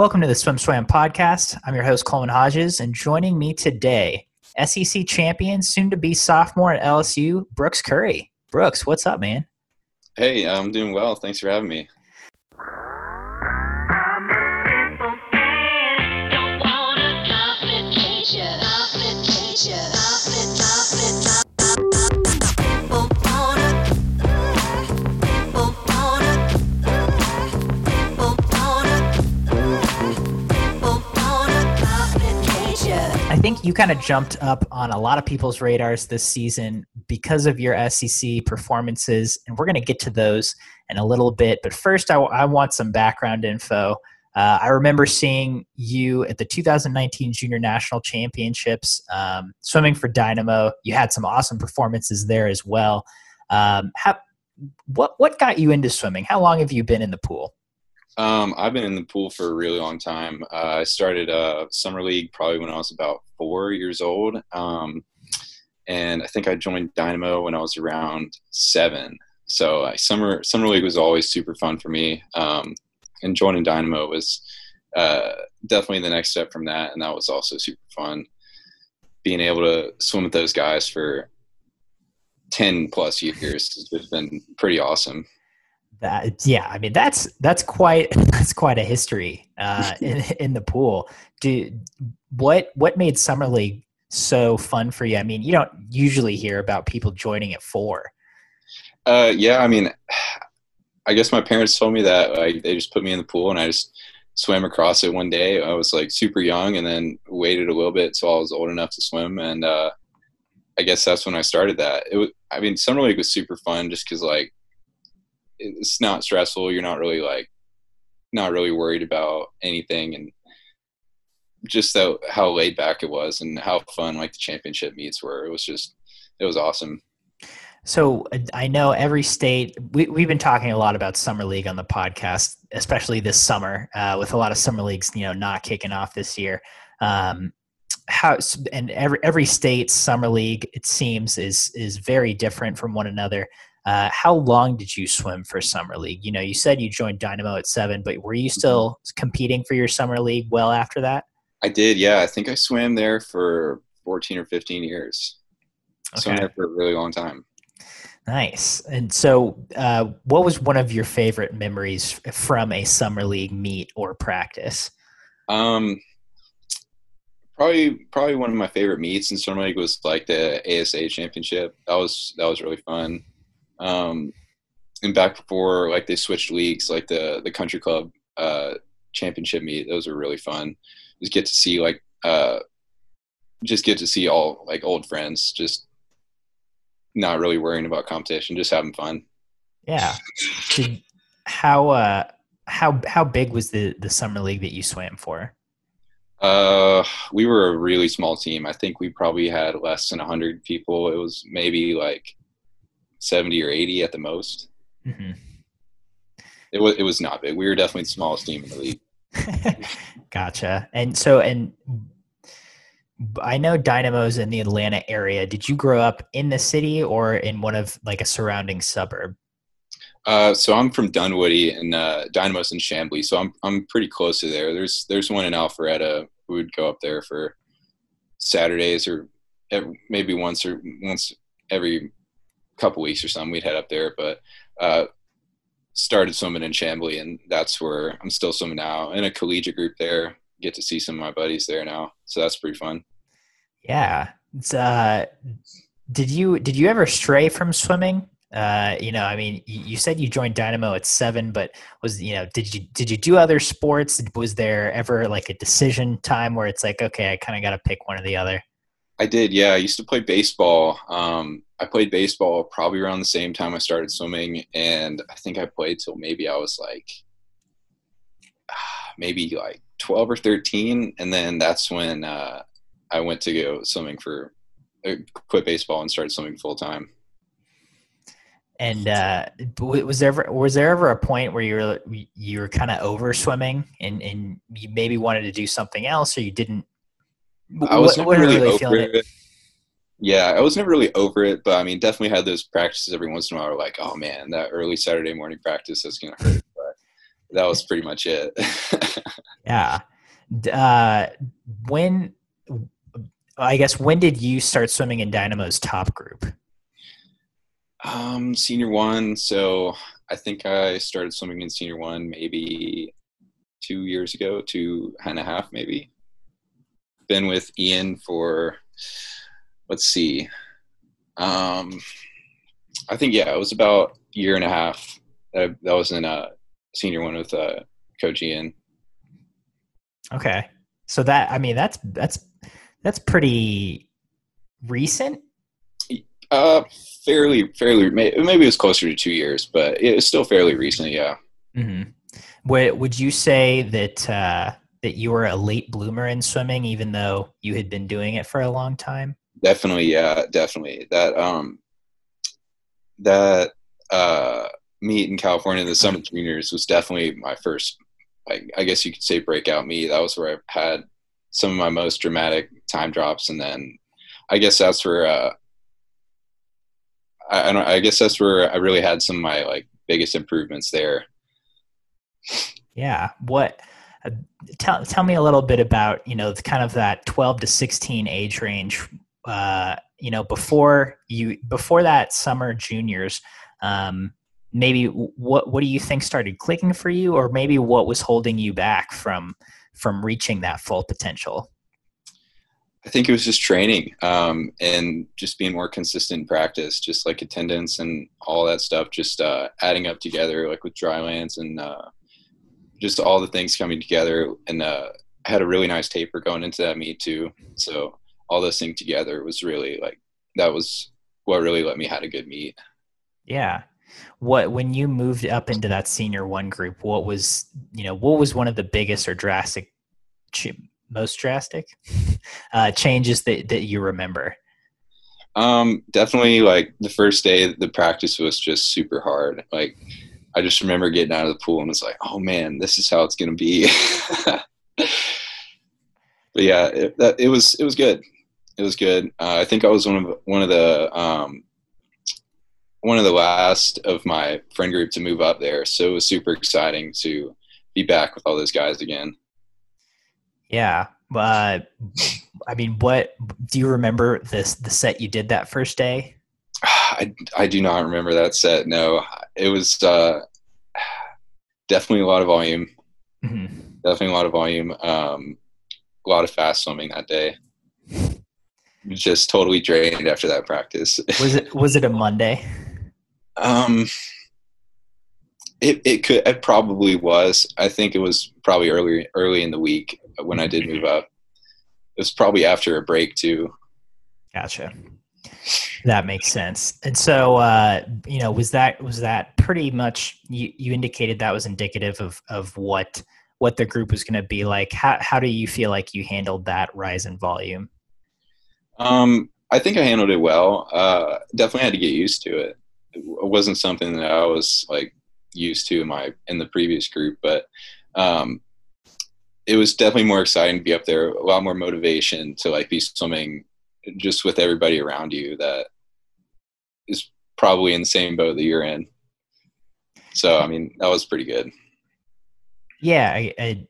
Welcome to the SwimSwam podcast. I'm your host, Coleman Hodges, and joining me today, SEC champion, soon to be sophomore at LSU, Brooks Curry. Brooks, what's up, man? Hey, I'm doing well. Thanks for having me. Think you kind of jumped up on a lot of people's radars this season because of your SEC performances, and we're going to get to those in a little bit. But first, I, I want some background info. Uh, I remember seeing you at the 2019 Junior National Championships um, swimming for Dynamo. You had some awesome performances there as well. Um, how, what what got you into swimming? How long have you been in the pool? Um, I've been in the pool for a really long time. Uh, I started uh, summer league probably when I was about four years old, um, and I think I joined Dynamo when I was around seven. So uh, summer summer league was always super fun for me, um, and joining Dynamo was uh, definitely the next step from that, and that was also super fun. Being able to swim with those guys for ten plus years has been pretty awesome that yeah i mean that's that's quite that's quite a history uh, in, in the pool. Do what what made summer league so fun for you? I mean you don't usually hear about people joining at four. Uh, yeah i mean i guess my parents told me that like they just put me in the pool and i just swam across it one day. I was like super young and then waited a little bit so i was old enough to swim and uh, i guess that's when i started that. It was i mean summer league was super fun just because like it's not stressful. You're not really like not really worried about anything and just how laid back it was and how fun like the championship meets were. It was just it was awesome. So I know every state. We, we've been talking a lot about summer league on the podcast, especially this summer, uh, with a lot of summer leagues, you know, not kicking off this year. Um, how and every every state's summer league, it seems, is is very different from one another. Uh, how long did you swim for summer league? You know, you said you joined Dynamo at seven, but were you mm-hmm. still competing for your summer league well after that? I did. Yeah, I think I swam there for fourteen or fifteen years. Okay. Swam there for a really long time. Nice. And so, uh, what was one of your favorite memories from a summer league meet or practice? Um, probably probably one of my favorite meets in summer league was like the ASA championship. That was that was really fun. Um, and back before like they switched leagues, like the the country club uh, championship meet, those were really fun. Just get to see like uh, just get to see all like old friends, just not really worrying about competition, just having fun. Yeah. Did, how uh how how big was the the summer league that you swam for? Uh, we were a really small team. I think we probably had less than hundred people. It was maybe like 70 or 80 at the most. Mm-hmm. It was it was not big. We were definitely the smallest team in the league. gotcha. And so and I know Dynamo's in the Atlanta area. Did you grow up in the city or in one of like a surrounding suburb? Uh, so I'm from Dunwoody and uh, Dynamo's in Chamblee, so I'm I'm pretty close to there. There's there's one in Alpharetta. We would go up there for Saturdays or every, maybe once or once every couple weeks or something, we'd head up there. But uh, started swimming in Chamblee, and that's where I'm still swimming now in a collegiate group there. Get to see some of my buddies there now, so that's pretty fun. Yeah. Uh, did you did you ever stray from swimming? Uh, you know, I mean, you said you joined Dynamo at seven, but was you know, did you did you do other sports? Was there ever like a decision time where it's like, okay, I kind of got to pick one or the other? I did, yeah. I used to play baseball. Um, I played baseball probably around the same time I started swimming, and I think I played till maybe I was like maybe like 12 or 13, and then that's when uh, I went to go swimming for uh, quit baseball and started swimming full time. And uh, was there ever was there ever a point where you were you were kind of over swimming and and you maybe wanted to do something else, or you didn't I was what, never really, really over it. it. Yeah, I was never really over it, but I mean, definitely had those practices every once in a while. Like, oh man, that early Saturday morning practice is gonna hurt. But that was pretty much it. yeah. Uh, when I guess when did you start swimming in Dynamo's top group? Um, senior one. So I think I started swimming in senior one maybe two years ago, two and a half maybe. Been with Ian for let's see. Um, I think yeah, it was about a year and a half. That, that was in a senior one with uh, Coach Ian. Okay, so that I mean that's that's that's pretty recent. Uh, fairly, fairly. Maybe it was closer to two years, but it's still fairly recent. Yeah. Mm-hmm. Would Would you say that uh, that you were a late bloomer in swimming, even though you had been doing it for a long time? Definitely, yeah, definitely. That um, that uh, meet in California, the Summer Juniors, was definitely my first. Like, I guess you could say breakout meet. That was where I had some of my most dramatic time drops, and then I guess that's where uh, I, I don't. I guess that's where I really had some of my like biggest improvements there. Yeah. What? Uh, tell tell me a little bit about you know kind of that 12 to 16 age range uh, you know before you before that summer juniors um, maybe what what do you think started clicking for you or maybe what was holding you back from from reaching that full potential I think it was just training um, and just being more consistent in practice, just like attendance and all that stuff, just uh, adding up together, like with drylands and uh, just all the things coming together. And uh, I had a really nice taper going into that meet too. So all those things together was really like that was what really let me had a good meet. Yeah. What when you moved up into that senior one group, what was you know what was one of the biggest or drastic most drastic uh, changes that, that you remember? Um, definitely like the first day, the practice was just super hard. Like I just remember getting out of the pool and was like, oh man, this is how it's going to be. but yeah, it, that, it was, it was good. It was good. Uh, I think I was one of, one of the, um, one of the last of my friend group to move up there. So it was super exciting to be back with all those guys again. Yeah. Uh, I mean, what do you remember this the set you did that first day? I, I do not remember that set. No, it was uh, definitely a lot of volume. Mm-hmm. Definitely a lot of volume. Um, a lot of fast swimming that day. Just totally drained after that practice. was it was it a Monday? Um, it it could it probably was. I think it was probably early early in the week when I did move up. It was probably after a break too. Gotcha. That makes sense. And so, uh, you know, was that was that pretty much you, you indicated that was indicative of of what what the group was going to be like. How how do you feel like you handled that rise in volume? Um, I think I handled it well. Uh, definitely had to get used to it. It wasn't something that I was like used to in my in the previous group, but um, it was definitely more exciting to be up there. A lot more motivation to like be swimming just with everybody around you that is probably in the same boat that you're in. So I mean, that was pretty good. Yeah, I, I,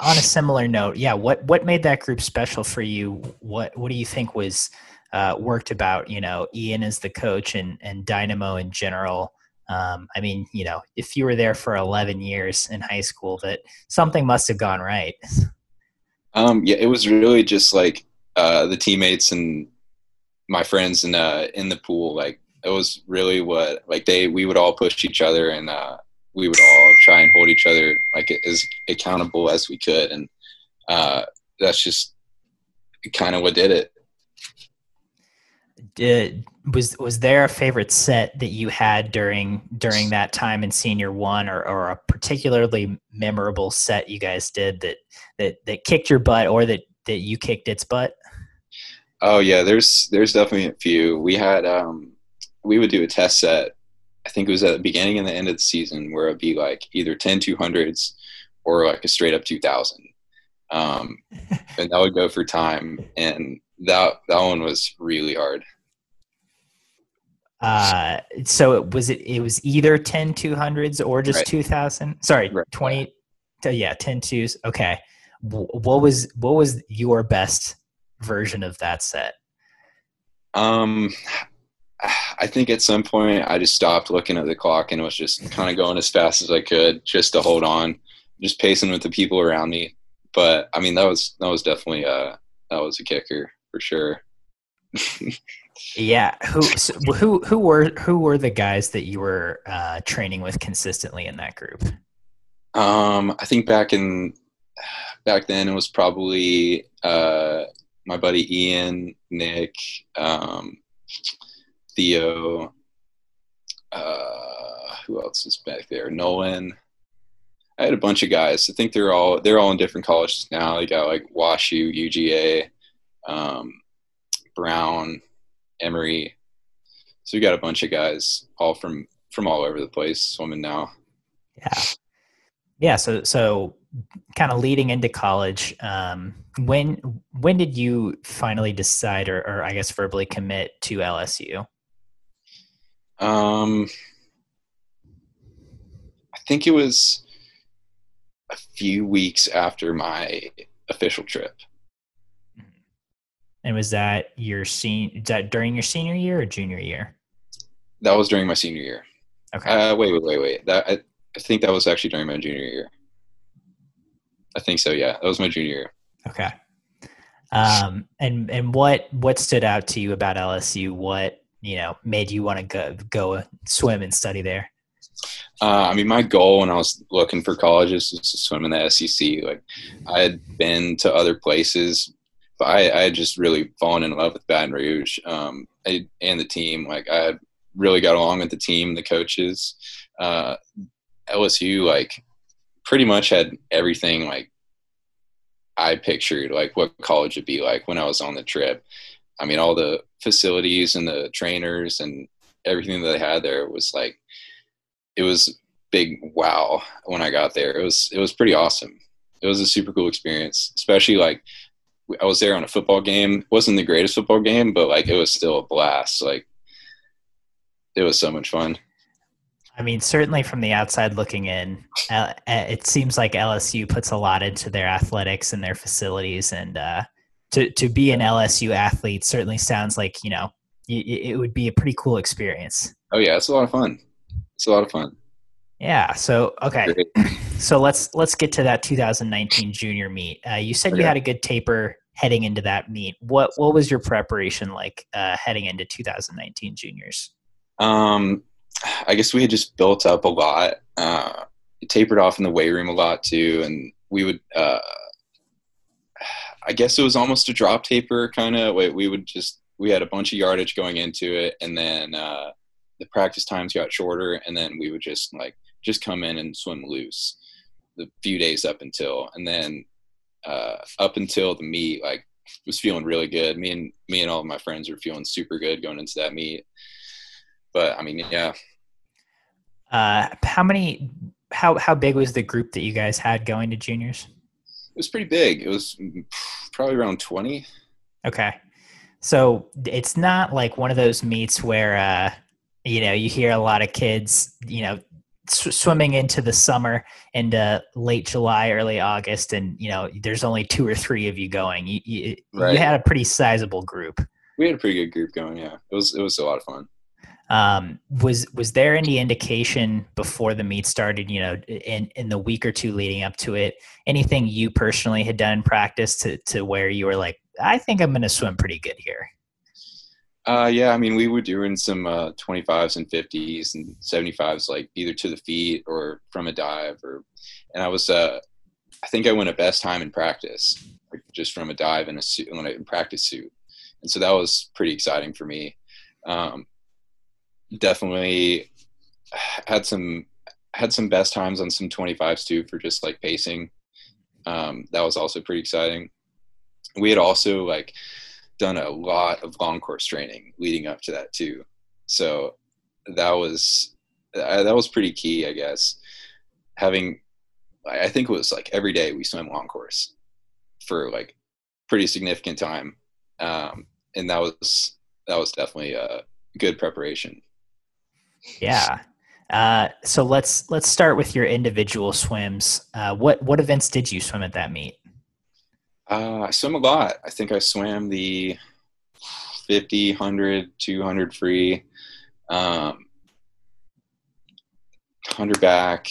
on a similar note, yeah. What what made that group special for you? What what do you think was uh, worked about you know Ian as the coach and and Dynamo in general? Um, I mean, you know, if you were there for 11 years in high school, that something must have gone right. Um, yeah, it was really just like uh, the teammates and my friends in uh, in the pool. Like it was really what like they we would all push each other and uh, we would all try and hold each other like as accountable as we could, and uh, that's just kind of what did it. Did was was there a favorite set that you had during during that time in senior one or, or a particularly memorable set you guys did that that that kicked your butt or that that you kicked its butt? Oh yeah there's there's definitely a few. We had um we would do a test set i think it was at the beginning and the end of the season where it'd be like either 10 200s or like a straight up 2000 um and that would go for time and that that one was really hard Uh, so it was it it was either 10 200s or just Right. 2000. Sorry, Right. 20 uh, yeah, 10 twos. Okay. What was what was your best version of that set? Um, I think at some point I just stopped looking at the clock and was just kind of going as fast as I could just to hold on, just pacing with the people around me. But I mean, that was that was definitely uh that was a kicker for sure. Yeah, who so who who were who were the guys that you were uh, training with consistently in that group? Um, I think back in back then it was probably uh, my buddy Ian, Nick, um, Theo. Uh, who else is back there? Nolan. I had a bunch of guys. I think they're all they're all in different colleges now. They got like WashU, UGA, um, Brown, Emory. So we got a bunch of guys all from from all over the place swimming now. Yeah, yeah. So so kind of leading into college. Um, when when did you finally decide, or, or I guess verbally commit to LSU? Um, I think it was a few weeks after my official trip. And was that your senior? That during your senior year or junior year? That was during my senior year. Okay. Uh, wait, wait, wait, wait. That I, I think that was actually during my junior year. I think so. Yeah, that was my junior year. Okay. Um, and and what what stood out to you about LSU? What you know made you want to go go swim and study there? Uh, I mean, my goal when I was looking for colleges was to swim in the SEC. Like, I had been to other places, but I, I had just really fallen in love with Baton Rouge um, I, and the team. Like, I really got along with the team, the coaches. Uh, LSU, like, pretty much had everything like I pictured, like what college would be like when I was on the trip. I mean, all the facilities and the trainers and everything that they had there was like it was big wow when I got there. It was it was pretty awesome. It was a super cool experience, especially like I was there on a football game. It wasn't the greatest football game, but like it was still a blast. Like it was so much fun. I mean, certainly from the outside looking in, uh, it seems like LSU puts a lot into their athletics and their facilities, and uh, to to be an LSU athlete certainly sounds like you know it, it would be a pretty cool experience. Oh yeah, it's a lot of fun. It's a lot of fun. Yeah. So okay. So let's let's get to that 2019 junior meet. Uh, you said you had a good taper heading into that meet. What what was your preparation like uh, heading into 2019 juniors? Um, I guess we had just built up a lot. Uh, tapered off in the weight room a lot too, and we would. I guess it was almost a drop taper kind of. We, we would just we had a bunch of yardage going into it, and then uh, the practice times got shorter, and then we would just like just come in and swim loose the few days up until, and then uh, up until the meet, like was feeling really good. Me and me and all of my friends were feeling super good going into that meet. But I mean, yeah, Uh, how many? How how big was the group that you guys had going to juniors? It was pretty big. It was probably around 20. Okay, so it's not like one of those meets where uh, you know you hear a lot of kids you know sw- swimming into the summer into late July, early August, and you know there's only two or three of you going. You you, Right. you had a pretty sizable group. We had a pretty good group going. Yeah, it was it was a lot of fun. Um, was was there any indication before the meet started? You know, in in the week or two leading up to it, anything you personally had done in practice to to where you were like, I think I'm going to swim pretty good here. Uh, yeah, I mean, we were doing some uh, 25s and 50s and 75s, like either to the feet or from a dive, or and I was, uh, I think I went a best time in practice, just from a dive in a suit, in a practice suit, and so that was pretty exciting for me. Um, definitely had some had some best times on some 25s too for just like pacing. Um, that was also pretty exciting. We had also like done a lot of long course training leading up to that too. So that was uh, that was pretty key, I guess. Having, I think it was like every day we swam long course for like pretty significant time, um, and that was that was definitely a good preparation. Yeah. Uh, so let's let's start with your individual swims. Uh, what what events did you swim at that meet? Uh, I swim a lot. I think I swam the 50, 100, 200 free, um, 100 back.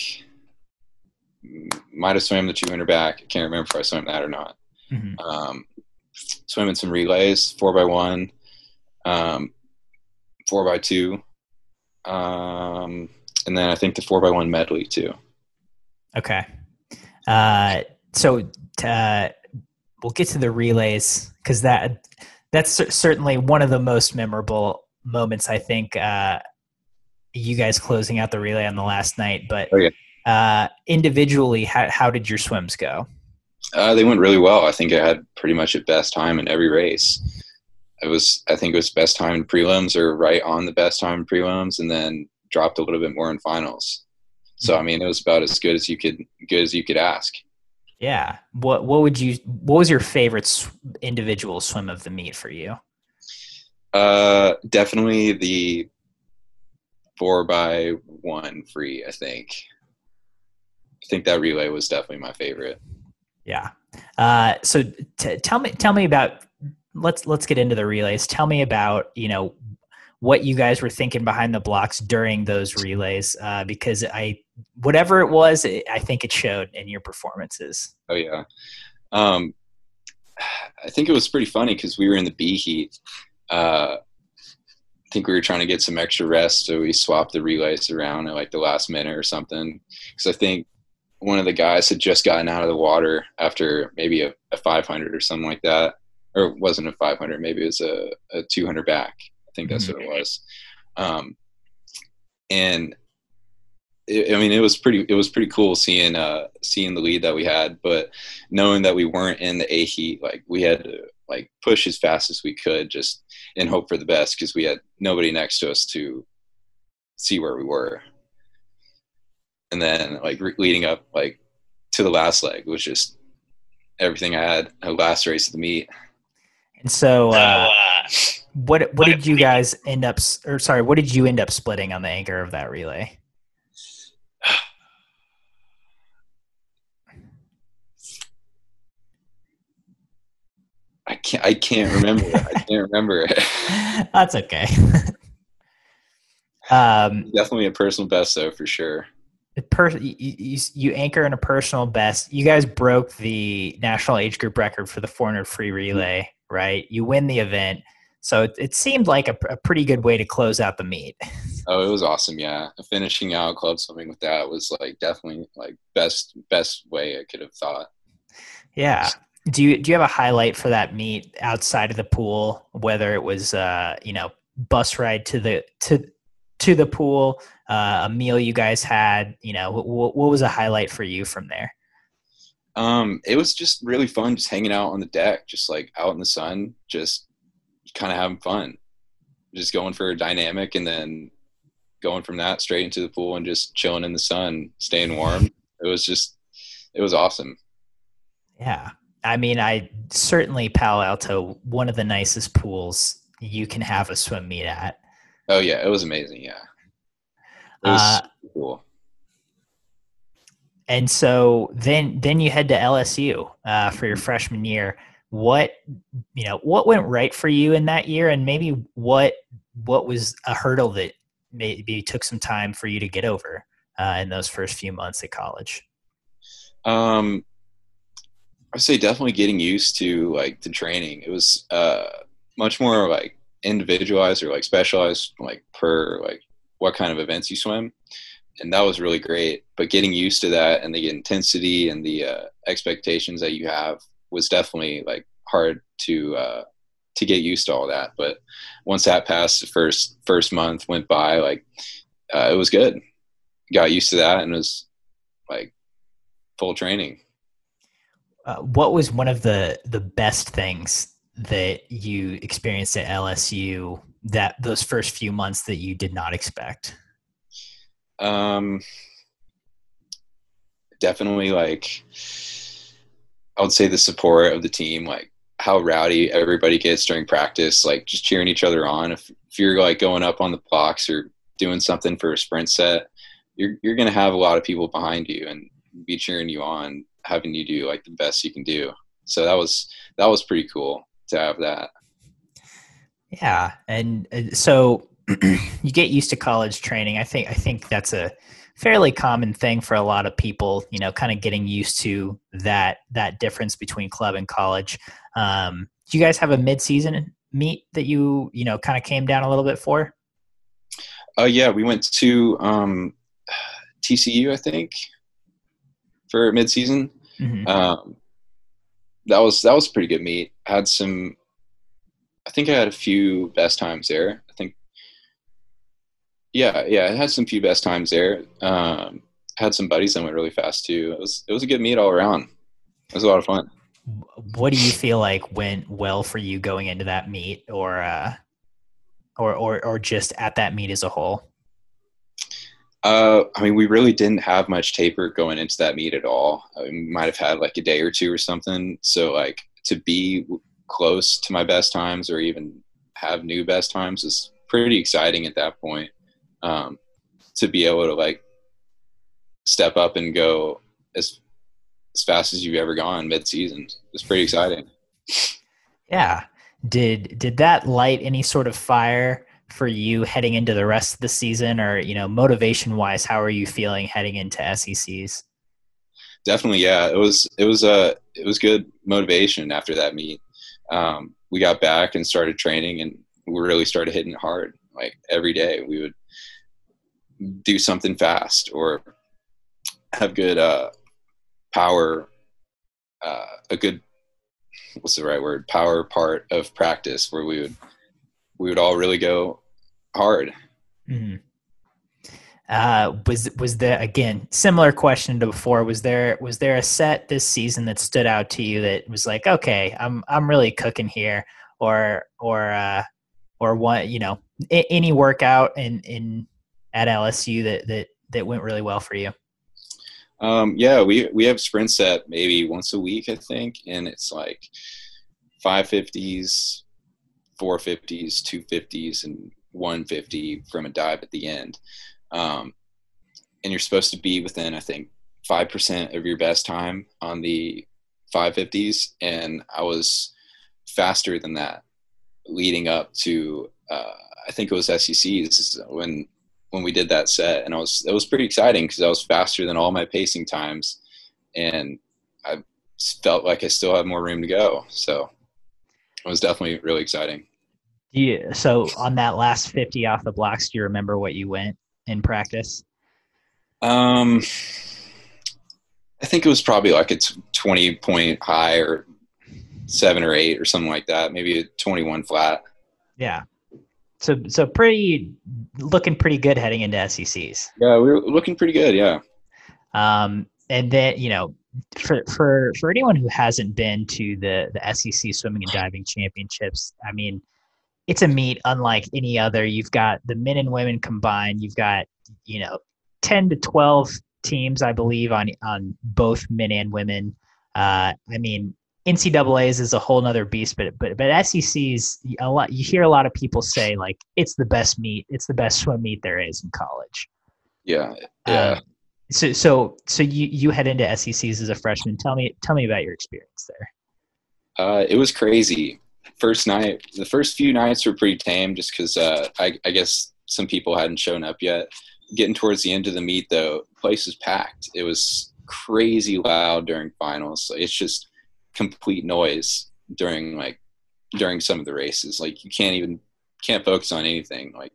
Might have swam the 200 back. I can't remember if I swam that or not. Mm-hmm. Um, swimming some relays, four by one, um, four by two, um, and then I think the four by one medley too. Okay. Uh, so uh, we'll get to the relays because that that's certainly one of the most memorable moments. I think uh, you guys closing out the relay on the last night. But oh, yeah. uh, individually, how, how did your swims go? Uh, they went really well. I think I had pretty much a best time in every race. It was, I think it was best time in prelims or right on the best time in prelims, and then dropped a little bit more in finals. So I mean, it was about as good as you could, good as you could ask. Yeah. What What would you? What was your favorite sw- individual swim of the meet for you? Uh, definitely the four by one free. I think. I think that relay was definitely my favorite. Yeah. Uh, so t- tell me, tell me about. Let's let's get into the relays. Tell me about you know what you guys were thinking behind the blocks during those relays, uh, because I whatever it was, it, I think it showed in your performances. Oh yeah. Um, I think it was pretty funny because we were in the B heat. Uh, I think we were trying to get some extra rest, so we swapped the relays around at like the last minute or something. Because I think one of the guys had just gotten out of the water after maybe a, a 500 or something like that, or it wasn't a 500, maybe it was a, a 200 back. I think that's mm-hmm. what it was. Um, and it, I mean, it was pretty. It was pretty cool seeing uh, seeing the lead that we had, but knowing that we weren't in the A heat, like we had to like push as fast as we could, just and hope for the best because we had nobody next to us to see where we were and then like re- leading up like to the last leg was just everything I had. A last race of the meet. And so, uh, what what did you guys end up? Or sorry, what did you end up splitting on the anchor of that relay? I can't. I can't remember. I can't remember. It. That's okay. um, Definitely a personal best, though, for sure per, you, you, you, anchor in a personal best. You guys broke the national age group record for the 400 free relay, right? You win the event. So it, it seemed like a, a, pretty good way to close out the meet. Oh, it was awesome. Yeah. Finishing out club swimming with that was like definitely like best, best way I could have thought. Yeah. Do you, do you have a highlight for that meet outside of the pool, whether it was, uh, you know, bus ride to the, to, to the pool, uh, a meal you guys had. You know, what, what was a highlight for you from there? Um, it was just really fun, just hanging out on the deck, just like out in the sun, just kind of having fun, just going for a dynamic, and then going from that straight into the pool and just chilling in the sun, staying warm. It was just, it was awesome. Yeah, I mean, I certainly Palo Alto, one of the nicest pools you can have a swim meet at. Oh yeah, it was amazing. Yeah, it was uh, cool. And so then then you head to LSU uh, for your freshman year. What you know what went right for you in that year, and maybe what what was a hurdle that maybe took some time for you to get over uh, in those first few months at college. Um, I say definitely getting used to like the training. It was uh, much more like individualized or like specialized like per like what kind of events you swim and that was really great. But getting used to that and the intensity and the uh, expectations that you have was definitely like hard to uh, to get used to all that. But once that passed the first first month went by like uh, it was good. Got used to that and was like full training. Uh, what was one of the the best things that you experienced at LSU that those first few months that you did not expect? Um, definitely like I would say the support of the team, like how rowdy everybody gets during practice, like just cheering each other on. If, if you're like going up on the blocks or doing something for a sprint set, you're you're gonna have a lot of people behind you and be cheering you on, having you do like the best you can do. So that was that was pretty cool to have that. Yeah, and uh, so you get used to college training. I think I think that's a fairly common thing for a lot of people. You know, kind of getting used to that that difference between club and college. Um, do you guys have a midseason meet that you you know kind of came down a little bit for? Oh uh, yeah, we went to um, TCU, I think, for mid-season. Mm-hmm. Um, that was that was a pretty good meet. Had some, I think I had a few best times there. I think, yeah, yeah, I had some few best times there. Um, had some buddies that went really fast too. It was it was a good meet all around. It was a lot of fun. What do you feel like went well for you going into that meet, or uh, or or or just at that meet as a whole? Uh, I mean, we really didn't have much taper going into that meet at all. I mean, we might have had like a day or two or something. So like to be close to my best times or even have new best times is pretty exciting at that point. Um, to be able to like step up and go as as fast as you've ever gone mid season It's pretty exciting. Yeah. Did did that light any sort of fire for you heading into the rest of the season? Or you know motivation wise how are you feeling heading into secs definitely yeah. It was it was a uh, it was good motivation after that meet. Um, we got back and started training and we really started hitting it hard. Like every day we would do something fast or have good uh, power uh, a good what's the right word power part of practice where we would we would all really go hard. Mm-hmm. Uh, was was there again similar question to before? Was there was there a set this season that stood out to you that was like, okay, I'm I'm really cooking here, or or uh, or what you know any workout in in at LSU that that that went really well for you? Um, yeah, we we have sprint set maybe once a week, I think, and it's like five fifties, four fifties, two fifties, and 150 from a dive at the end. Um, and you're supposed to be within, I think, 5% of your best time on the 550s. And I was faster than that leading up to, uh, I think it was SECs when, when we did that set. And I was, it was pretty exciting because I was faster than all my pacing times. And I felt like I still had more room to go. So it was definitely really exciting. Yeah. So on that last fifty off the blocks, do you remember what you went in practice? Um, I think it was probably like a twenty point high or seven or eight or something like that. Maybe a twenty-one flat. Yeah. So so pretty looking pretty good heading into SECs. Yeah, we are looking pretty good. Yeah. Um, and then you know for for for anyone who hasn't been to the the SEC swimming and diving championships, I mean it's a meet unlike any other. You've got the men and women combined. You've got you know ten to twelve teams, I believe, on on both men and women. Uh, I mean, NCAA's is a whole other beast, but but but SEC's a lot. You hear a lot of people say like it's the best meet, it's the best swim meet there is in college. Yeah, yeah. Um, so so so you you head into SECs as a freshman. Tell me tell me about your experience there. Uh, it was crazy first night, the first few nights were pretty tame, just because uh, I, I, guess some people hadn't shown up yet. Getting towards the end of the meet, though, place was packed. It was crazy loud during finals. It's just complete noise during like during some of the races. Like you can't even can't focus on anything. Like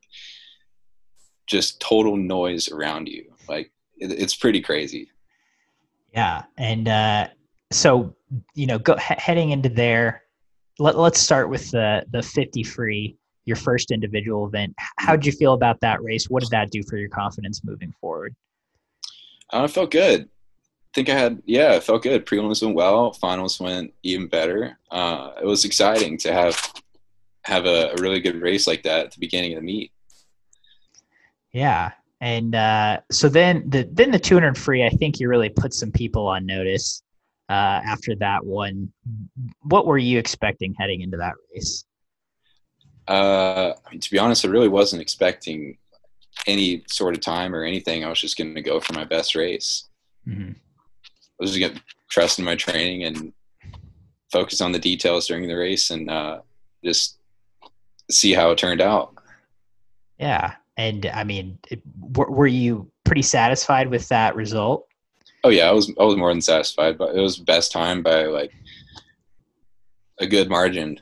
just total noise around you. Like it, it's pretty crazy. Yeah, and uh, so you know, go he- heading into there let, us start with the the 50 free your first individual event how did you feel about that race what did that do for your confidence moving forward uh, i felt good think i had yeah it felt good prelims went well finals went even better uh, it was exciting to have have a, a, really good race like that at the beginning of the meet yeah and uh, so then the then the 200 free i think you really put some people on notice uh, after that one. What were you expecting heading into that race? Uh, I mean, to be honest, I really wasn't expecting any sort of time or anything. I was just going to go for my best race. Mm-hmm. I was just going to trust in my training and focus on the details during the race and uh, just see how it turned out. Yeah, and I mean, it, were, were you pretty satisfied with that result? Oh yeah, I was. I was more than satisfied, but it was best time by like a good margin.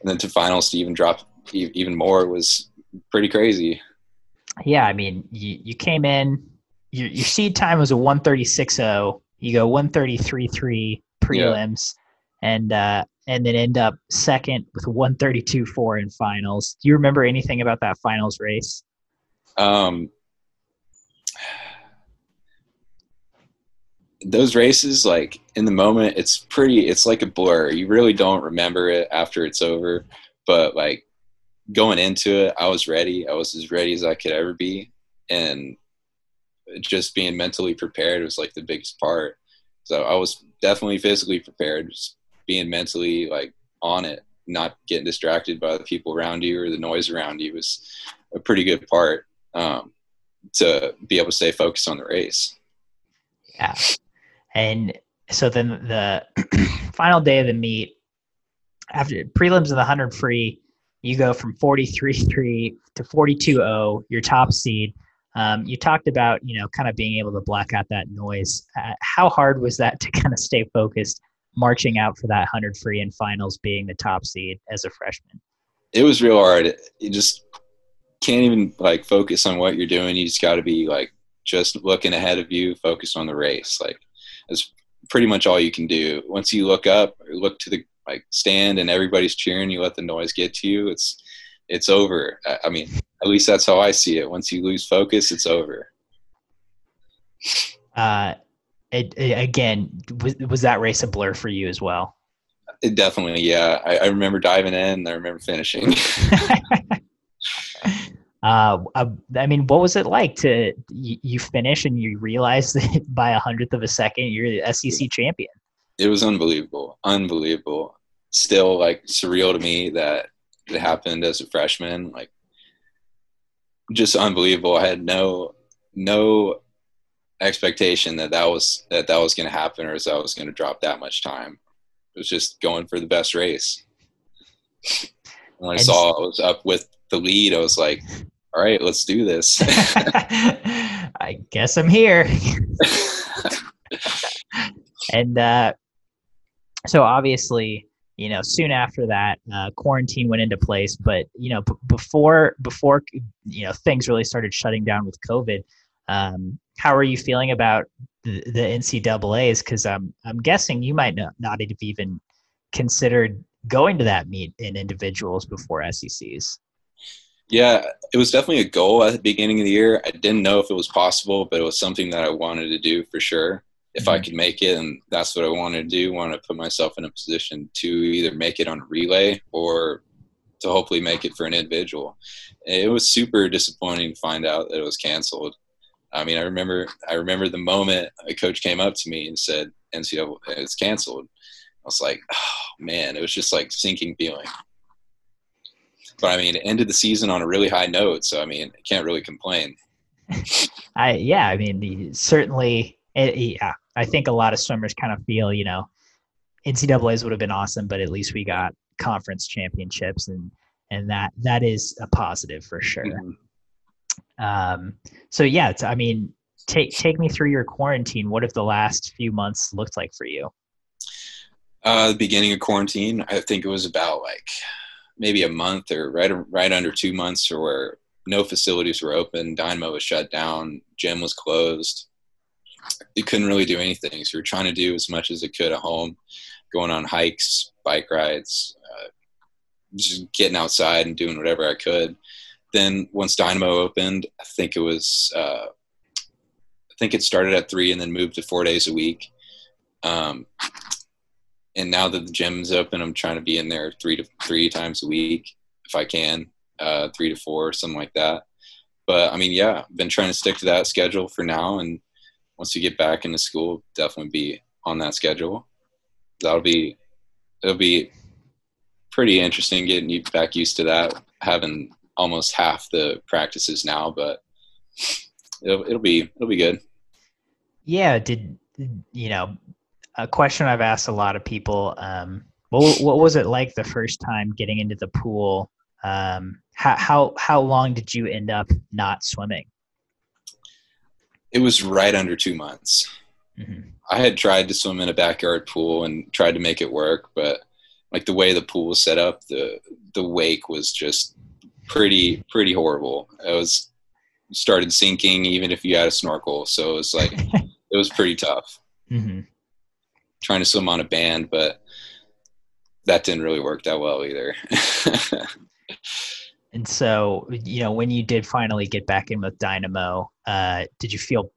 And then to finals to even drop even more was pretty crazy. Yeah, I mean, you, you came in, your, your seed time was a 136.0. You go 133.3 prelims, yeah. and uh, and then end up second with 132.4 in finals. Do you remember anything about that finals race? Um, those races, like in the moment, it's pretty. It's like a blur. You really don't remember it after it's over, but like going into it, I was ready. I was as ready as I could ever be, and just being mentally prepared was like the biggest part. So I was definitely physically prepared, just being mentally like on it, not getting distracted by the people around you or the noise around you was a pretty good part um, to be able to stay focused on the race. Yeah, and so then the final day of the meet, after prelims of the hundred free, you go from 43-3 to 42-0, your top seed. Um, you talked about, you know, kind of being able to black out that noise. Uh, how hard was that to kind of stay focused, marching out for that 100 free and finals, being the top seed as a freshman? It was real hard. You just can't even like focus on what you're doing. You just got to be like just looking ahead of you, focused on the race. Like that's pretty much all you can do. Once you look up look to the like stand and everybody's cheering, you let the noise get to you. It's it's over. I mean, at least that's how I see it. Once you lose focus, it's over. Uh, it, it, again, was, was that race a blur for you as well? It definitely, yeah. I, I remember diving in. I remember finishing. uh, I mean, what was it like to you, you finish and you realize that by a hundredth of a second you're the SEC champion? It was unbelievable, unbelievable. Still, like surreal to me that it happened as a freshman. Like, just unbelievable. I had no no expectation that that was that that was going to happen or that I was going to drop that much time. It was just going for the best race. When I saw I was up with the lead, I was like, all right, let's do this. I guess I'm here. and uh, so obviously, you know, soon after that, uh, quarantine went into place. But you know, b- before before you know things really started shutting down with COVID, um, how are you feeling about the, the NCAA's? Because I'm I'm guessing you might not, not have even considered going to that meet in individuals before SECs. Yeah, it was definitely a goal at the beginning of the year. I didn't know if it was possible, but it was something that I wanted to do for sure. If mm-hmm. I could make it, and that's what I wanted to do, Want to put myself in a position to either make it on a relay or to hopefully make it for an individual. It was super disappointing to find out that it was canceled. I mean, I remember, I remember the moment a coach came up to me and said, "NCAA, it's canceled." I was like, "Oh man!" It was just like sinking feeling but I mean, it ended the season on a really high note. So, I mean, I can't really complain. I, yeah, I mean, certainly, it, yeah, I think a lot of swimmers kind of feel, you know, NCAA's would have been awesome, but at least we got conference championships and, and that, that is a positive for sure. Mm-hmm. Um, so yeah, I mean, take, take me through your quarantine. What have the last few months looked like for you? Uh, the beginning of quarantine, I think it was about like maybe a month or right right under two months, or where no facilities were open. Dynamo was shut down. Gym was closed. You couldn't really do anything. So we were trying to do as much as I could at home, going on hikes, bike rides, uh, just getting outside and doing whatever I could. Then once Dynamo opened, I think it was uh, I think it started at three and then moved to four days a week. Um, and now that the gym's open, I'm trying to be in there three to three times a week if I can, uh, three to four, something like that. But I mean, yeah, I've been trying to stick to that schedule for now, and once you get back into school, definitely be on that schedule. That'll be it'll be pretty interesting getting you back used to that, having almost half the practices now, but it'll it'll be it'll be good. Yeah, did you know a question I've asked a lot of people? Um, what what was it like the first time getting into the pool? Um, how how how long did you end up not swimming? It was right under two months. Mm-hmm. I had tried to swim in a backyard pool and tried to make it work, but like the way the pool was set up, the the wake was just pretty pretty horrible. It was started sinking even if you had a snorkel, so it was like it was pretty tough. Mm-hmm. Trying to swim on a band, but that didn't really work that well either. and so, you know, when you did finally get back in with Dynamo, uh, did you feel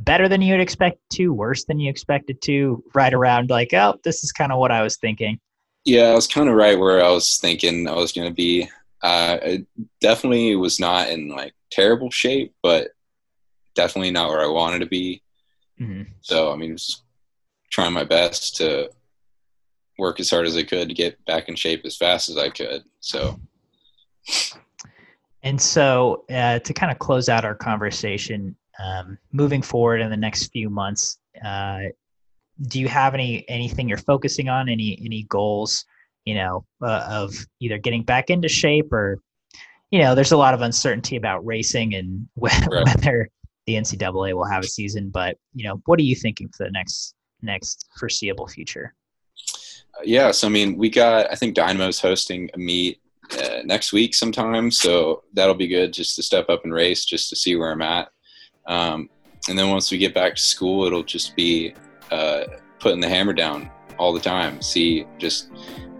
better than you had expected to, worse than you expected to, right around like, oh, this is kind of what I was thinking? Yeah, I was kind of right where I was thinking I was going to be. Uh, it definitely was not in like terrible shape, but definitely not where I wanted to be. Mm-hmm. So, I mean, just trying my best to work as hard as I could to get back in shape as fast as I could. So, and so uh, to kind of close out our conversation, um, moving forward in the next few months, uh, do you have any anything you're focusing on? Any any goals? You know, uh, of either getting back into shape or, you know, there's a lot of uncertainty about racing and whether, right. whether the NCAA will have a season. But you know, what are you thinking for the next next foreseeable future? Yeah, so I mean, we got I think Dynamo's hosting a meet next week sometime, so that'll be good just to step up and race, just to see where I'm at. Um, and then once we get back to school, it'll just be uh, putting the hammer down all the time. See, just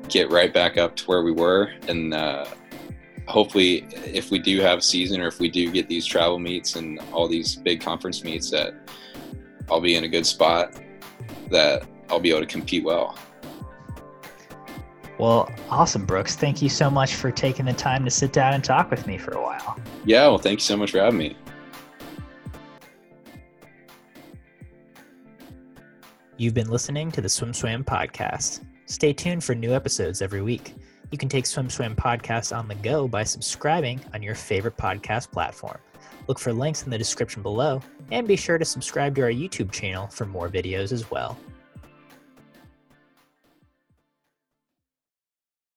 get right back up to where we were, and uh, hopefully, if we do have a season or if we do get these travel meets and all these big conference meets, that I'll be in a good spot. That I'll be able to compete well. Well, awesome, Brooks. Thank you so much for taking the time to sit down and talk with me for a while. Yeah, well, thank you so much for having me. You've been listening to the SwimSwam podcast. Stay tuned for new episodes every week. You can take SwimSwam podcast on the go by subscribing on your favorite podcast platform. Look for links in the description below, and be sure to subscribe to our YouTube channel for more videos as well.